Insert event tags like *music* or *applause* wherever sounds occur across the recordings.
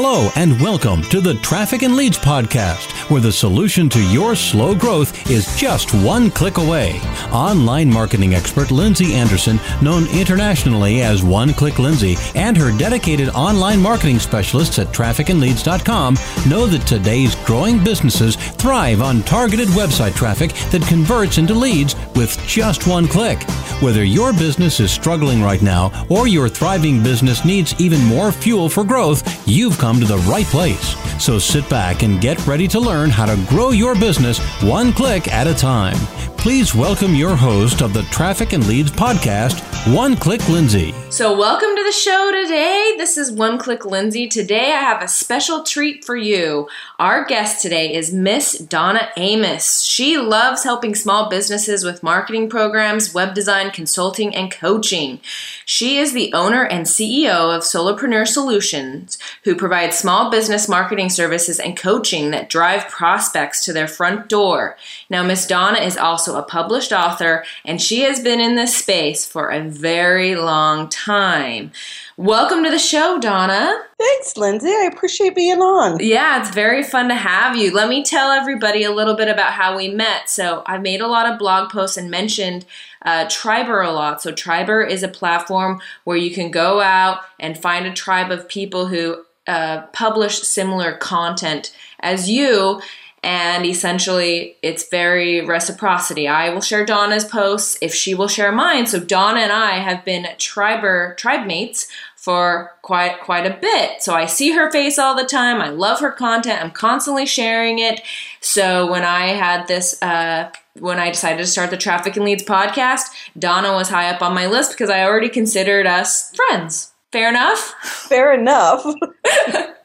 Hello, and welcome to the Traffic and Leads Podcast, where the solution to your slow growth is just one click away. Online marketing expert Lindsay Anderson, known internationally as One Click Lindsay, and her dedicated online marketing specialists at trafficandleads.com know that today's growing businesses thrive on targeted website traffic that converts into leads with just one click. Whether your business is struggling right now or your thriving business needs even more fuel for growth, you've come to the right place. So sit back and get ready to learn how to grow your business one click at a time. Please welcome your host of the Traffic and Leads podcast, One Click Lindsay. So, welcome to the show today. This is One Click Lindsay. Today, I have a special treat for you. Our guest today is Miss Donna Amos. She loves helping small businesses with marketing programs, web design, consulting, and coaching. She is the owner and CEO of Solopreneur Solutions, who provides small business marketing services and coaching that drive prospects to their front door. Now, Miss Donna is also a published author, and she has been in this space for a very long time. Welcome to the show, Donna. Thanks, Lindsay. I appreciate being on. Yeah, it's very fun to have you. Let me tell everybody a little bit about how we met. So, I've made a lot of blog posts and mentioned uh, Triber a lot. So, Triber is a platform where you can go out and find a tribe of people who uh, publish similar content as you and essentially it's very reciprocity. I will share Donna's posts if she will share mine. So Donna and I have been triber tribe mates for quite quite a bit. So I see her face all the time. I love her content. I'm constantly sharing it. So when I had this uh, when I decided to start the Traffic and Leads podcast, Donna was high up on my list because I already considered us friends. Fair enough? Fair enough. *laughs*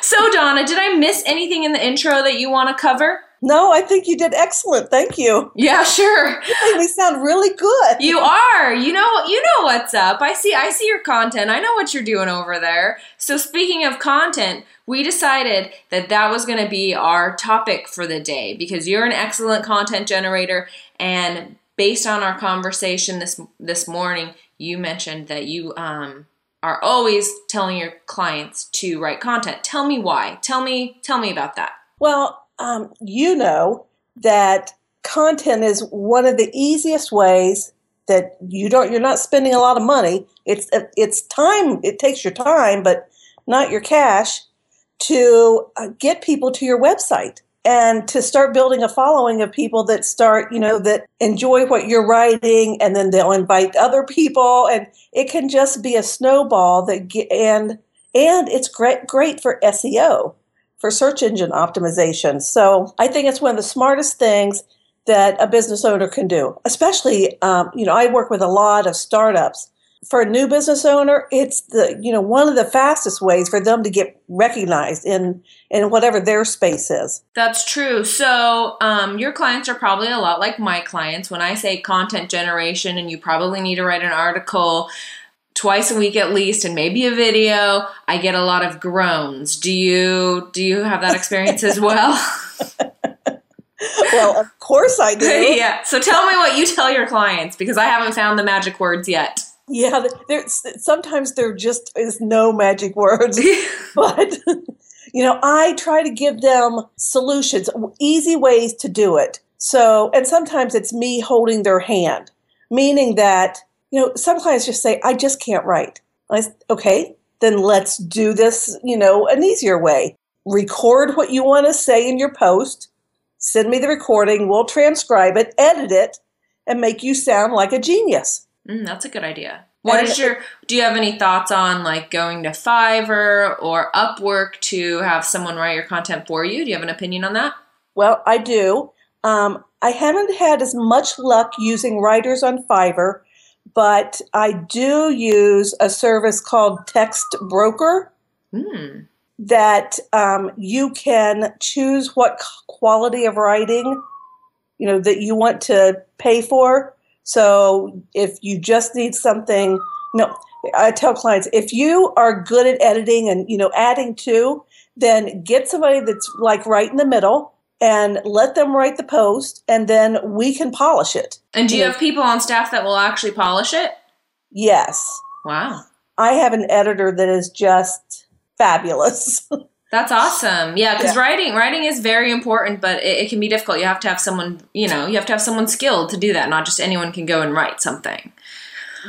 So, Donna, did I miss anything in the intro that you want to cover? No, I think you did excellent. Thank you. Yeah, sure. You made me sound really good. You are. You know. You know what's up. I see. I see your content. I know what you're doing over there. So, speaking of content, we decided that that was going to be our topic for the day because you're an excellent content generator, and based on our conversation this this morning, you mentioned that you um are always telling your clients to write content. Tell me why. Tell me tell me about that. Well, um, you know that content is one of the easiest ways that you don't you're not spending a lot of money. It's it's time. It takes your time, but not your cash to uh, get people to your website and to start building a following of people that start, you know, that enjoy what you're writing and then they'll invite other people and it can just be a snowball that get, and and it's great great for SEO, for search engine optimization. So, I think it's one of the smartest things that a business owner can do. Especially um, you know, I work with a lot of startups for a new business owner, it's the you know one of the fastest ways for them to get recognized in in whatever their space is. That's true. So um, your clients are probably a lot like my clients. When I say content generation, and you probably need to write an article twice a week at least, and maybe a video, I get a lot of groans. Do you do you have that experience as well? *laughs* well, of course I do. *laughs* yeah. So tell me what you tell your clients because I haven't found the magic words yet. Yeah, there's sometimes there just is no magic words, *laughs* *laughs* but you know, I try to give them solutions, easy ways to do it. So, and sometimes it's me holding their hand, meaning that you know, some clients just say, "I just can't write." I okay, then let's do this. You know, an easier way. Record what you want to say in your post. Send me the recording. We'll transcribe it, edit it, and make you sound like a genius. Mm, that's a good idea. What and is your? Do you have any thoughts on like going to Fiverr or Upwork to have someone write your content for you? Do you have an opinion on that? Well, I do. Um, I haven't had as much luck using writers on Fiverr, but I do use a service called Text Broker. Hmm. That um, you can choose what quality of writing you know that you want to pay for so if you just need something, no, I tell clients if you are good at editing and you know adding to, then get somebody that's like right in the middle and let them write the post and then we can polish it. And do you, have people on staff that will actually polish it? Yes. Wow. I have an editor that is just fabulous. *laughs* That's awesome. Yeah, because Yeah. writing writing is very important, but it, it can be difficult. You have to have someone, you know, you have to have someone skilled to do that. Not just anyone can go and write something.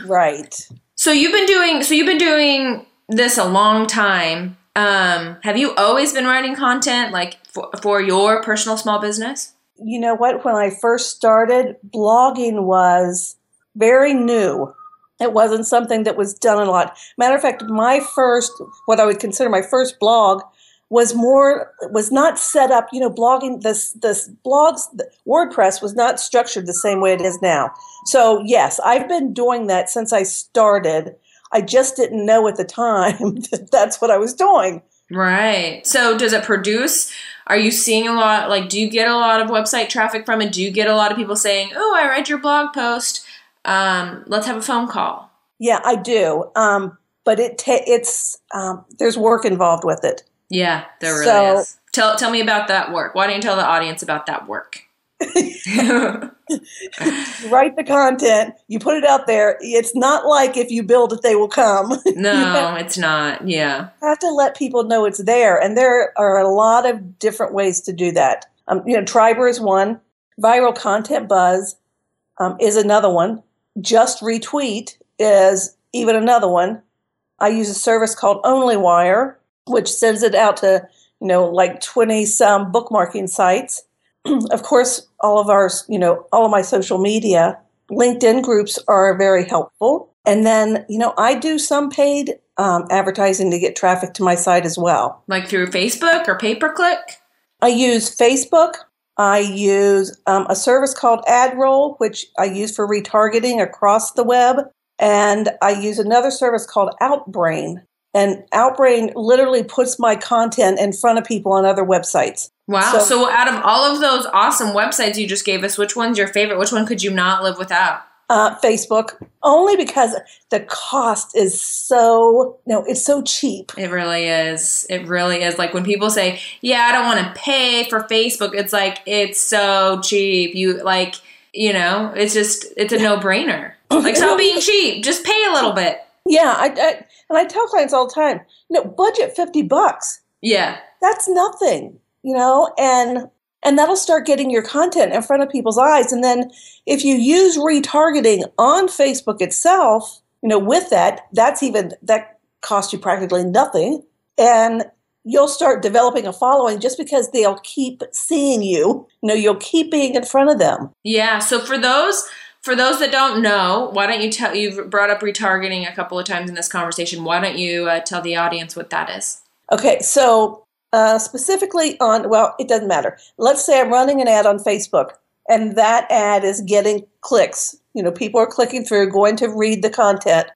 right. So you've been doing so you've been doing this a long time. Um, have you always been writing content like for, for your personal small business? You know what? When I first started, blogging was very new. It wasn't something that was done a lot. Matter of fact, my first, what I would consider my first blog, was more was not set up. You know, blogging this this blogs WordPress was not structured the same way it is now. So yes, I've been doing that since I started. I just didn't know at the time *laughs* that that's what I was doing. Right. So does it produce? Are you seeing a lot? Like, do you get a lot of website traffic from it? Do you get a lot of people saying, "Oh, I read your blog post. Um, let's have a phone call." Yeah, I do. Um, but it ta- it's um, there's work involved with it. Yeah, there really So- is. Tell tell me about that work. Why don't you tell the audience about that work? You *laughs* write the content, you put it out there. It's not like if you build it, they will come. *laughs* no, it's not. Yeah. You have to let people know it's there, and there are a lot of different ways to do that. Um, you know, Triber is one. Viral content buzz um, is another one. JustRetweet is even another one. I use a service called OnlyWire, which sends it out to you know like twenty some bookmarking sites. *clears throat* of course, all of our you know all of my social media, LinkedIn groups are very helpful. And then you know I do some paid um, advertising to get traffic to my site as well. Like through Facebook or pay per click? I use Facebook. I use um, a service called AdRoll, which I use for retargeting across the web. And I use another service called Outbrain. And Outbrain literally puts my content in front of people on other websites. Wow. So- So, out of all of those awesome websites you just gave us, which one's your favorite? Which one could you not live without? Uh, Facebook, only because the cost is so, no, it's so cheap. It really is. It really is. Like when people say, "Yeah, I don't want to pay for Facebook," it's like it's so cheap. You like, you know, it's just it's a no-brainer. Like stop *laughs* being cheap. Just pay a little bit. Yeah, I, I, and I tell clients all the time, you know, budget 50 bucks. Yeah. that's nothing you know and and that'll start getting your content in front of people's eyes and then if you use retargeting on facebook itself you know with that that's even that costs you practically nothing and you'll start developing a following just because they'll keep seeing you you know you'll keep being in front of them Yeah. So for those for those that don't know, why don't you tell? You've brought up retargeting a couple of times in this conversation. Why don't you uh, tell the audience what that is? Okay, so uh, specifically on, well, it doesn't matter. Let's say I'm running an ad on Facebook and that ad is getting clicks. You know, people are clicking through, going to read the content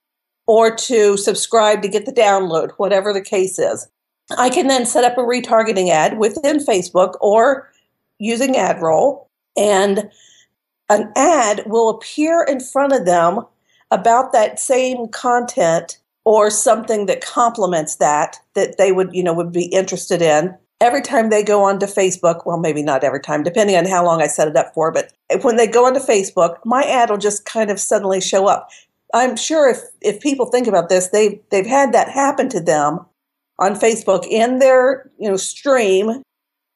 or to subscribe to get the download, whatever the case is. I can then set up a retargeting ad within Facebook or using AdRoll, and an ad will appear in front of them about that same content or something that complements that that they would you know would be interested in. Every time they go onto facebook well maybe not every time depending on how long i set it up for but when they go onto facebook my ad will just kind of suddenly show up. I'm sure if if people think about this they've they've had that happen to them on facebook in their you know stream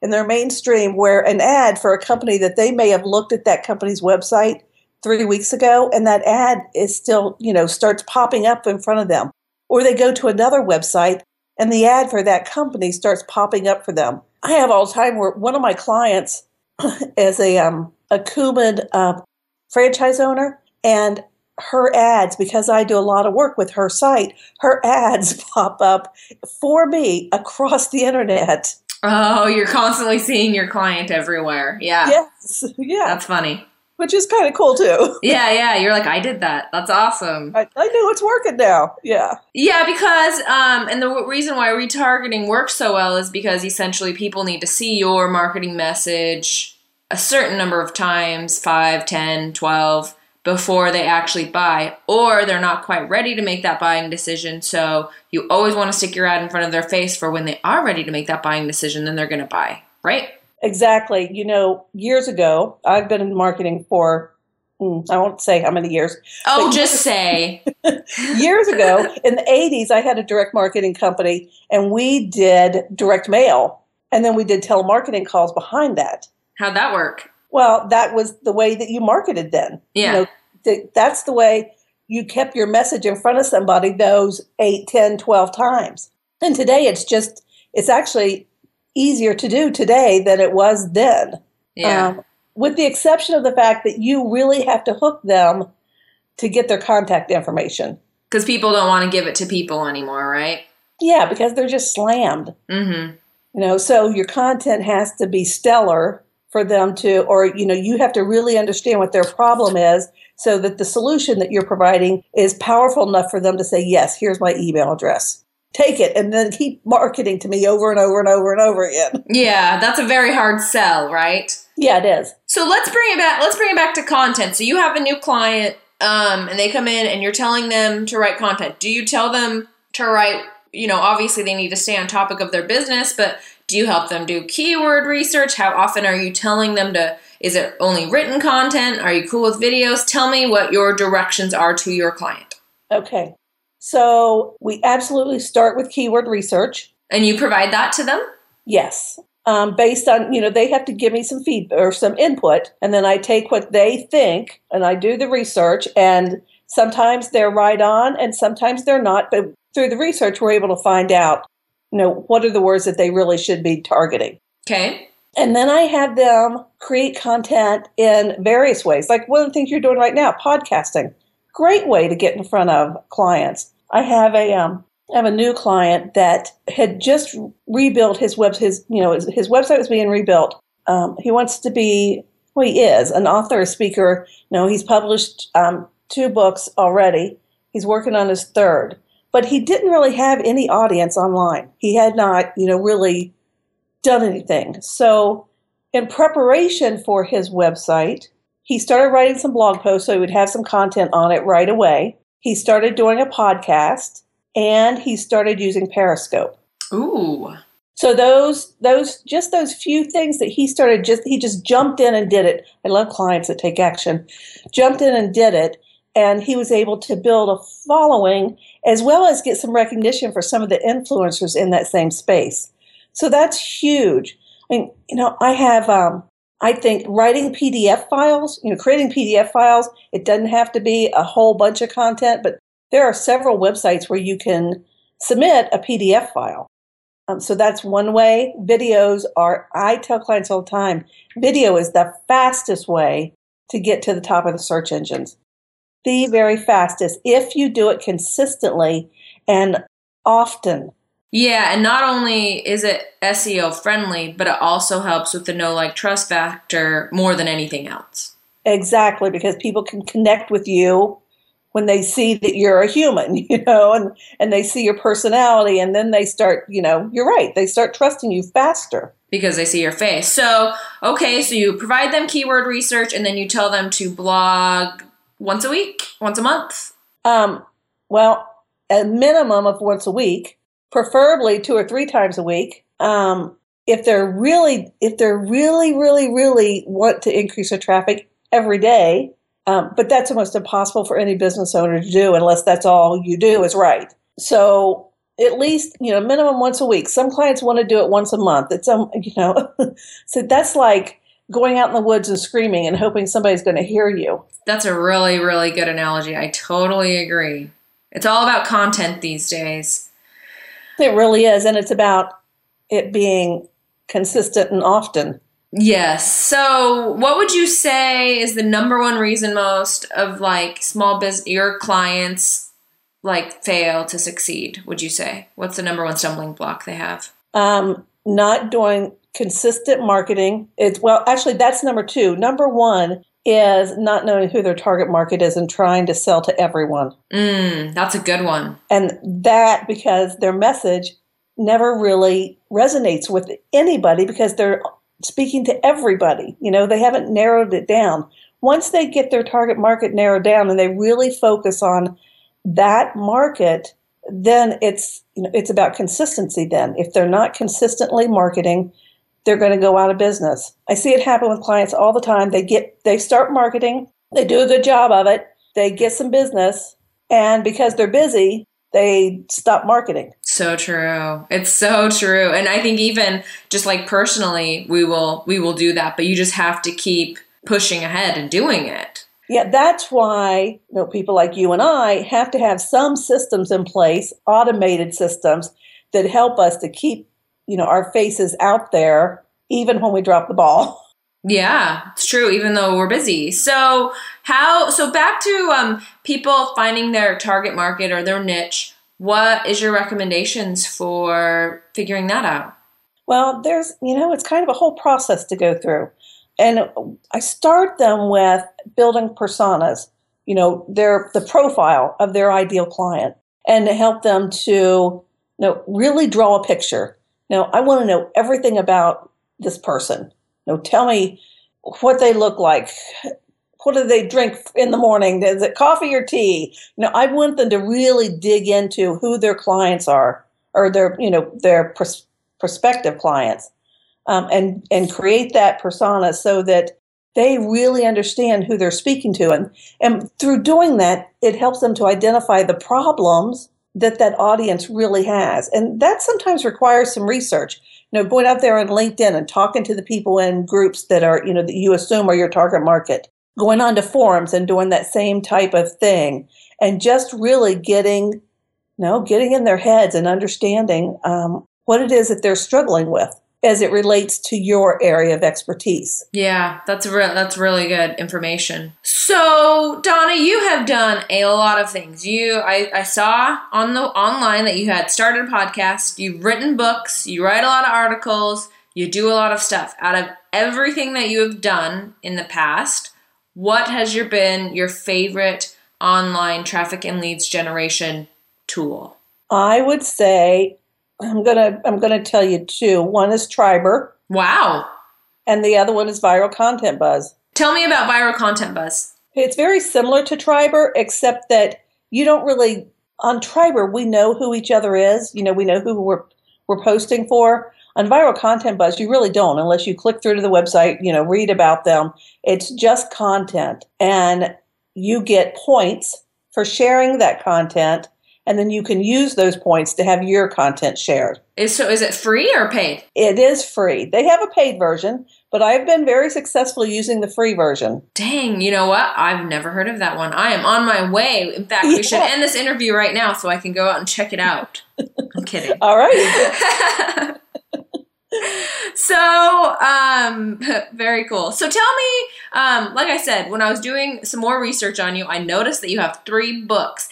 in their mainstream where an ad for a company that they may have looked at that company's website three weeks ago and that ad is still you know starts popping up in front of them. Or they go to another website and the ad for that company starts popping up for them. I have all the time where one of my clients *clears throat* is a um a Kumon uh, franchise owner and her ads because i do a lot of work with her site her *laughs* ads pop up for me across the internet Oh, you're constantly seeing your client everywhere. Yeah. yes *laughs* yeah That's funny. which is kind of cool too *laughs* Yeah, yeah. You're like, I did that. That's awesome. I, I know it's working now yeah Yeah, because um, and the w- reason why retargeting works so well is because essentially people need to see your marketing message a certain number of times 5 10 12 before they actually buy or they're not quite ready to make that buying decision so you always want to stick your ad in front of their face for when they are ready to make that buying decision then they're going to buy right Exactly. You know, years ago, I've been in marketing for mm, I won't say how many years. Oh, just say. *laughs* years ago in the 80s, I had a direct marketing company and we did direct mail and then we did telemarketing calls behind that. How'd that work? Well, that was the way that you marketed then. Yeah. You know, th- that's the way you kept your message in front of somebody those 8, 10, 12 times. And today it's just, it's actually easier to do today than it was then. Yeah. Um, with the exception of the fact that you really have to hook them to get their contact information. Because people don't want to give it to people anymore, right? Yeah, because they're just slammed. Mm-hmm. You know, so your content has to be stellar for them to, or, you know, you have to really understand what their problem is so that the solution that you're providing is powerful enough for them to say, yes, here's my email address. Take it and then keep marketing to me over and over and over and over again. Yeah, that's a very hard sell, right? Yeah, it is. So let's bring it back. Let's bring it back to content. So you have a new client, um, and they come in, and you're telling them to write content. Do you tell them to write? You know, obviously they need to stay on topic of their business, but do you help them do keyword research? How often are you telling them to? Is it only written content? Are you cool with videos? Tell me what your directions are to your client. Okay. So we absolutely start with keyword research. And you provide that to them? Yes. Um, based on, you know, they have to give me some feedback or some input, and then I take what they think and I do the research. And sometimes they're right on and sometimes they're not. But through the research, we're able to find out, you know, what are the words that they really should be targeting. Okay. And then I have them create content in various ways. Like one of the things you're doing right now, podcasting. Great way to get in front of clients. I have a um, I have a new client that had just rebuilt his web his you know his, his website was being rebuilt. Um, he wants to be well he is an author, a speaker. You know he's published um, two books already. He's working on his third, but he didn't really have any audience online. He had not you know really done anything. So in preparation for his website, he started writing some blog posts so he would have some content on it right away. He started doing a podcast and he started using Periscope. Ooh. So those those just those few things that he started just he just jumped in and did it. I love clients that take action. Jumped in and did it and he was able to build a following as well as get some recognition for some of the influencers in that same space. So that's huge. I mean, you know, I have um, I think writing PDF files, you know, creating PDF files, it doesn't have to be a whole bunch of content, but there are several websites where you can submit a PDF file. Um, so that's one way. Videos are, I tell clients all the time, video is the fastest way to get to the top of the search engines. The very fastest if you do it consistently and often. Yeah, and not only is it SEO friendly, but it also helps with the no like trust factor more than anything else. Exactly, because people can connect with you when they see that you're a human, *laughs* you know, and, and they see your personality and then they start, you know, you're right, they start trusting you faster. Because they see your face. So, okay, so you provide them keyword research and then you tell them to blog once a week, once a month. Um, well, a minimum of once a week, preferably two or three times a week. Um, if they're really, if they're really, really, really want to increase their traffic every day, um, but that's almost impossible for any business owner to do unless that's all you do is right. So at least you know minimum once a week. Some clients want to do it once a month. It's um *laughs* you know, *laughs* so that's like going out in the woods and screaming and hoping somebody's going to hear you. That's a really really good analogy. I totally agree. It's all about content these days. It really is, and it's about it being consistent and often. Yes. So, what would you say is the number one reason most of like small business your clients like fail to succeed? Would you say what's the number one stumbling block they have? Um, not doing consistent marketing. It's well, actually, that's number two. Number one is not knowing who their target market is and trying to sell to everyone. Mm, that's a good one. And that because their message never really resonates with anybody because they're speaking to everybody. You know, they haven't narrowed it down. Once they get their target market narrowed down and they really focus on that market, then it's you know it's about consistency then. If they're not consistently marketing, they're going to go out of business. I see it happen with clients all the time. They get they start marketing, They do a good job of it. They get some business. And because they're busy, they stop marketing. So true. It's so true. And I think even just like personally, we will we will do that, but you just have to keep pushing ahead and doing it. Yeah, that's why you know people like you and I have to have some systems in place, automated systems that help us to keep, you know, our faces out there even when we drop the ball. *laughs* Yeah, it's true. Even though we're busy, so how? So back to um, people finding their target market or their niche. What is your recommendations for figuring that out? Well, there's you know it's kind of a whole process to go through, and I start them with building personas. You know, their the profile of their ideal client, and to help them to you know really draw a picture. Now, I want to know everything about this person know, tell me what they look like. What do they drink in the morning? Is it coffee or tea? You know, I want them to really dig into who their clients are, or their, you know, their pros- prospective clients, um, and and create that persona so that they really understand who they're speaking to, and and through doing that, it helps them to identify the problems that that audience really has, and that sometimes requires some research. You know, going out there on LinkedIn and talking to the people in groups that are, you know, that you assume are your target market, going on to forums and doing that same type of thing, and just really getting, you know, getting in their heads and understanding um, what it is that they're struggling with as it relates to your area of expertise. Yeah, that's re- that's really good information. So, Donna, you have done a lot of things. You I, I saw on the online that you had started a podcast, you've written books, you write a lot of articles, you do a lot of stuff. Out of everything that you have done in the past, what has your been your favorite online traffic and leads generation tool? I would say I'm gonna I'm gonna tell you two. One is Triber. Wow. And the other one is Viral Content Buzz. Tell me about Viral Content Buzz. It's very similar to Triber, except that you don't really on Triber we know who each other is. You know, we know who we're we're posting for. On Viral Content Buzz, you really don't unless you click through to the website, you know, read about them. It's just content. And you get points for sharing that content and then you can use those points to have your content shared. Is so is it free or paid? It is free. They have a paid version, but I've been very successful using the free version. Dang, you know what? I've never heard of that one. I am on my way. In fact, we should end this interview right now so I can go out and check it out. I'm kidding. *laughs* All right. *laughs* so um *laughs* very cool so tell me um like i said when i was doing some more research on you i noticed that you have three books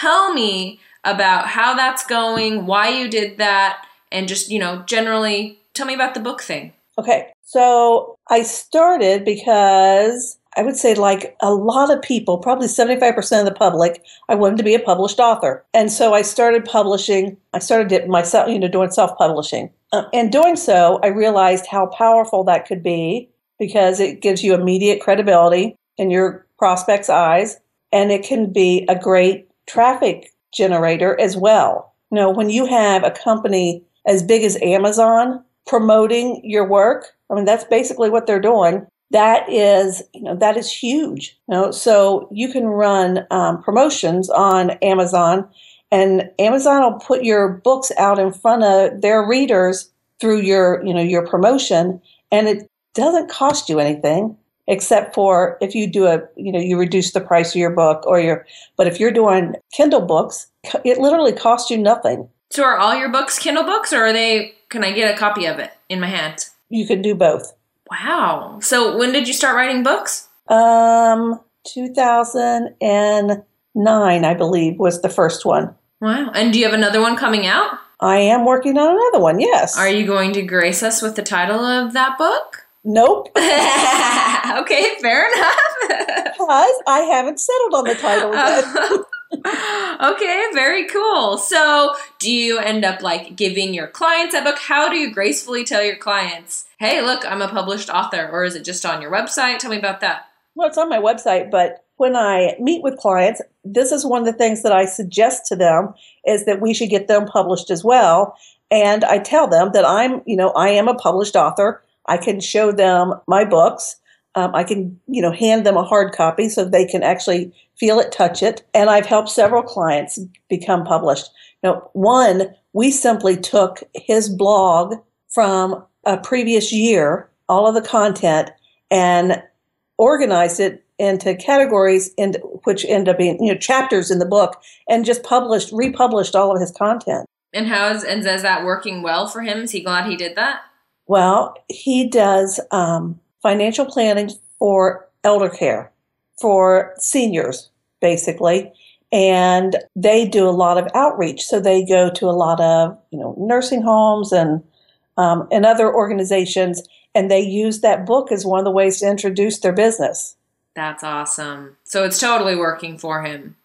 Tell me about how that's going, why you did that, and just, you know, generally tell me about the book thing. Okay. So I started because I would say, like a lot of people, probably 75% of the public, I wanted to be a published author. And so I started publishing, I started it myself, you know, doing self publishing. Uh, and doing so, I realized how powerful that could be because it gives you immediate credibility in your prospect's eyes. And it can be a great traffic generator as well. You know, when you have a company as big as Amazon promoting your work, I mean, that's basically what they're doing. That is, you know, that is huge. You know, so you can run um, promotions on Amazon, and Amazon will put your books out in front of their readers through your, you know, your promotion, and it doesn't cost you anything except for if you do a you know you reduce the price of your book or your but if you're doing kindle books it literally costs you nothing. So are all your books kindle books or are they can i get a copy of it in my hands you can do both. Wow. So when did you start writing books? Um 2009 i believe was the first one. Wow. And do you have another one coming out? I am working on another one yes. Are you going to grace us with the title of that book Nope. *laughs* okay, fair enough. because I haven't settled on the title oh. yet. *laughs* okay, very cool. So, do you end up like giving your clients a book? How do you gracefully tell your clients, hey, look, I'm a published author? Or is it just on your website? Tell me about that. Well, it's on my website, but when I meet with clients, this is one of the things that I suggest to them is that we should get them published as well. And I tell them that I'm, you know, I am a published author I can show them my books. Um, I can, you know, hand them a hard copy so they can actually feel it, touch it. And I've helped several clients become published. Now, one, we simply took his blog from a previous year, all of the content, and organized it into categories in, which end up being you know chapters in the book and just published republished all of his content and how is and is that working well for him is he glad he did that well he does um, financial planning for elder care for seniors basically and they do a lot of outreach so they go to a lot of you know nursing homes and um, and other organizations and they use that book as one of the ways to introduce their business that's awesome. So it's totally working for him.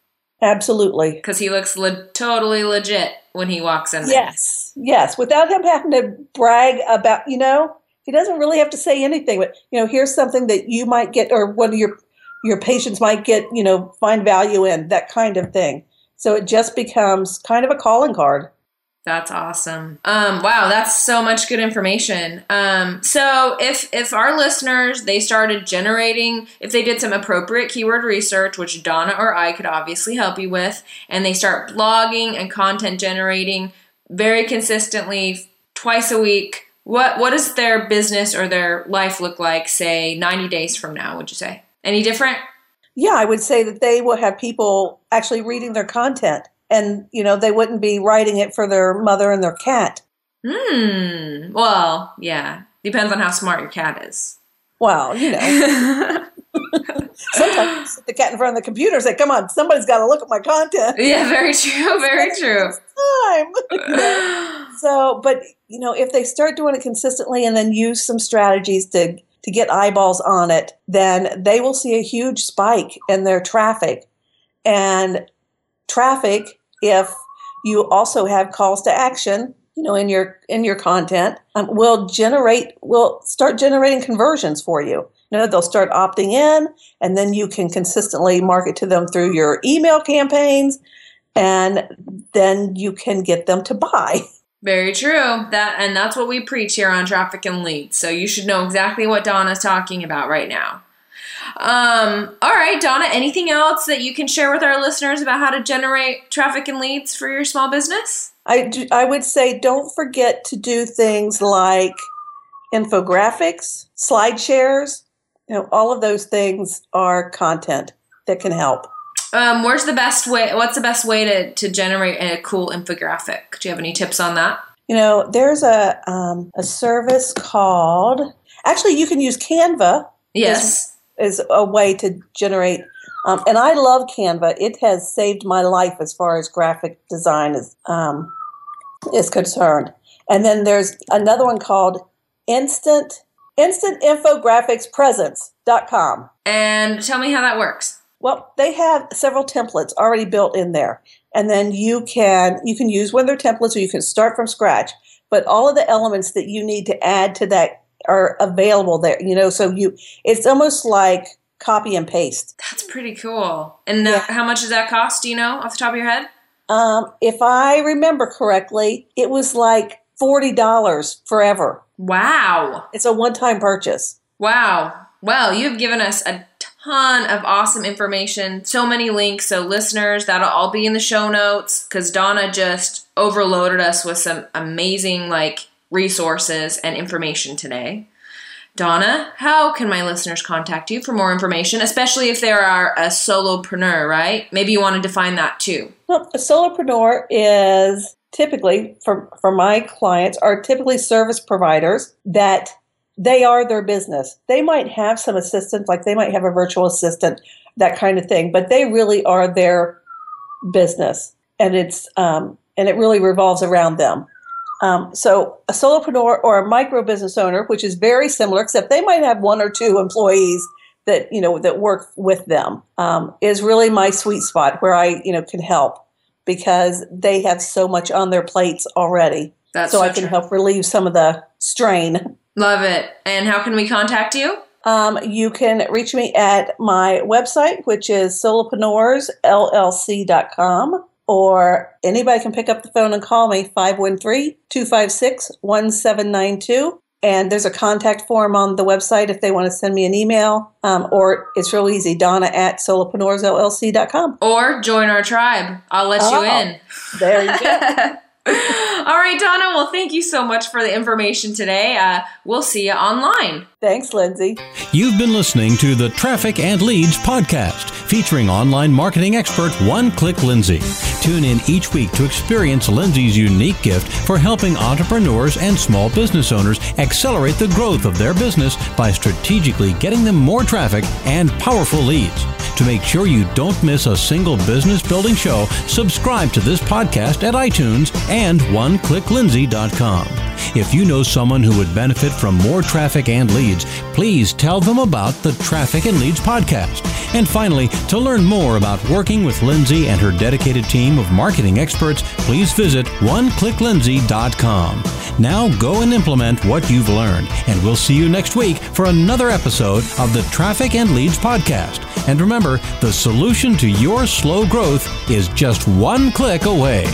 Absolutely. Because he looks le- totally legit when he walks in there. Yes, yes. Without him having to brag about, you know, he doesn't really have to say anything. But you know, here's something that you might get, or one of your your patients might get, you know, find value in that kind of thing. So it just becomes kind of a calling card. That's awesome. Um, wow, that's so much good information. Um, so if if our listeners they started generating, if they did some appropriate keyword research, which Donna or I could obviously help you with, and they start blogging and content generating very consistently twice a week, what what does their business or their life look like? Say ninety days from now, would you say any different? Yeah, I would say that they will have people actually reading their content and you know they wouldn't be writing it for their mother and their cat. Hmm. Well, yeah. Depends on how smart your cat is. Well, you know. *laughs* Sometimes the cat in front of the computer say, "Come on, somebody's got to look at my content." Yeah, very true. Very true. Time. *laughs* so, but you know, if they start doing it consistently and then use some strategies to to get eyeballs on it, then they will see a huge spike in their traffic. And traffic if you also have calls to action you know in your in your content um, will generate will start generating conversions for you. You know they'll start opting in and then you can consistently market to them through your email campaigns and then you can get them to buy. *laughs* Very true. That and that's what we preach here on traffic and leads. So you should know exactly what donna's talking about right now um, all right, Donna, anything else that you can share with our listeners about how to generate traffic and leads for your small business? I, do, I would say don't forget to do things like infographics, slide shares. You know, all of those things are content that can help. Um, where's the best way? What's the best way to, to generate a cool infographic? Do you have any tips on that? You know, there's a um, a service called. Actually, you can use Canva. Yes is a way to generate. Um, and I love Canva. It has saved my life as far as graphic design is um, is concerned. And then there's another one called Instant Instant Infographics Presence.com. And tell me how that works. Well, they have several templates already built in there. And then you can you can use one of their templates or you can start from scratch. But all of the elements that you need to add to that are available there. You know, so you it's almost like copy and paste. That's pretty cool. And yeah. how much does that cost? Do you know off the top of your head? Um, if I remember correctly, it was like forty dollars forever. Wow! It's a one-time purchase. Wow. Well, you've given us a ton of awesome information, so many links. So, listeners, that'll all be in the show notes because Donna just overloaded us with some amazing, like, resources, and information today. Donna, how can my listeners contact you for more information, especially if they are a solopreneur, right? Maybe you want to define that too. Well, a solopreneur is typically, for, for my clients, are typically service providers that they are their business. They might have some assistants, like they might have a virtual assistant, that kind of thing, but they really are their business, and it's um, and it really revolves around them. Um, so a solopreneur or a micro business owner, which is very similar, except they might have one or two employees that you know that work with them, um, is really my sweet spot where I you know can help because they have so much on their plates already. That's so, I can help relieve some of the strain. Love it. And how can we contact you? Um, you can reach me at my website, which is solopreneursllc.com or anybody can pick up the phone and call me 513 256 1792. And there's a contact form on the website if they want to send me an email. Um, or it's real easy, Donna at solopreneursllc.com. Or join our tribe. I'll let Oh. you in. There you go. *laughs* All right, Donna. Well, thank you so much for the information today. Uh, we'll see you online. Thanks, Lindsay. You've been listening to the Traffic and Leads podcast featuring online marketing expert One Click Lindsay. Tune in each week to experience Lindsay's unique gift for helping entrepreneurs and small business owners accelerate the growth of their business by strategically getting them more traffic and powerful leads. To make sure you don't miss a single business building show, subscribe to this podcast at iTunes and oneclicklindsay.com. If you know someone who would benefit from more traffic and leads, please tell them about the Traffic and Leads podcast. And finally, to learn more about working with Lindsay and her dedicated team of marketing experts, please visit oneclicklindsay.com. Now go and implement what you've learned, and we'll see you next week for another episode of the Traffic and Leads podcast. And remember, the solution to your slow growth is just one click away.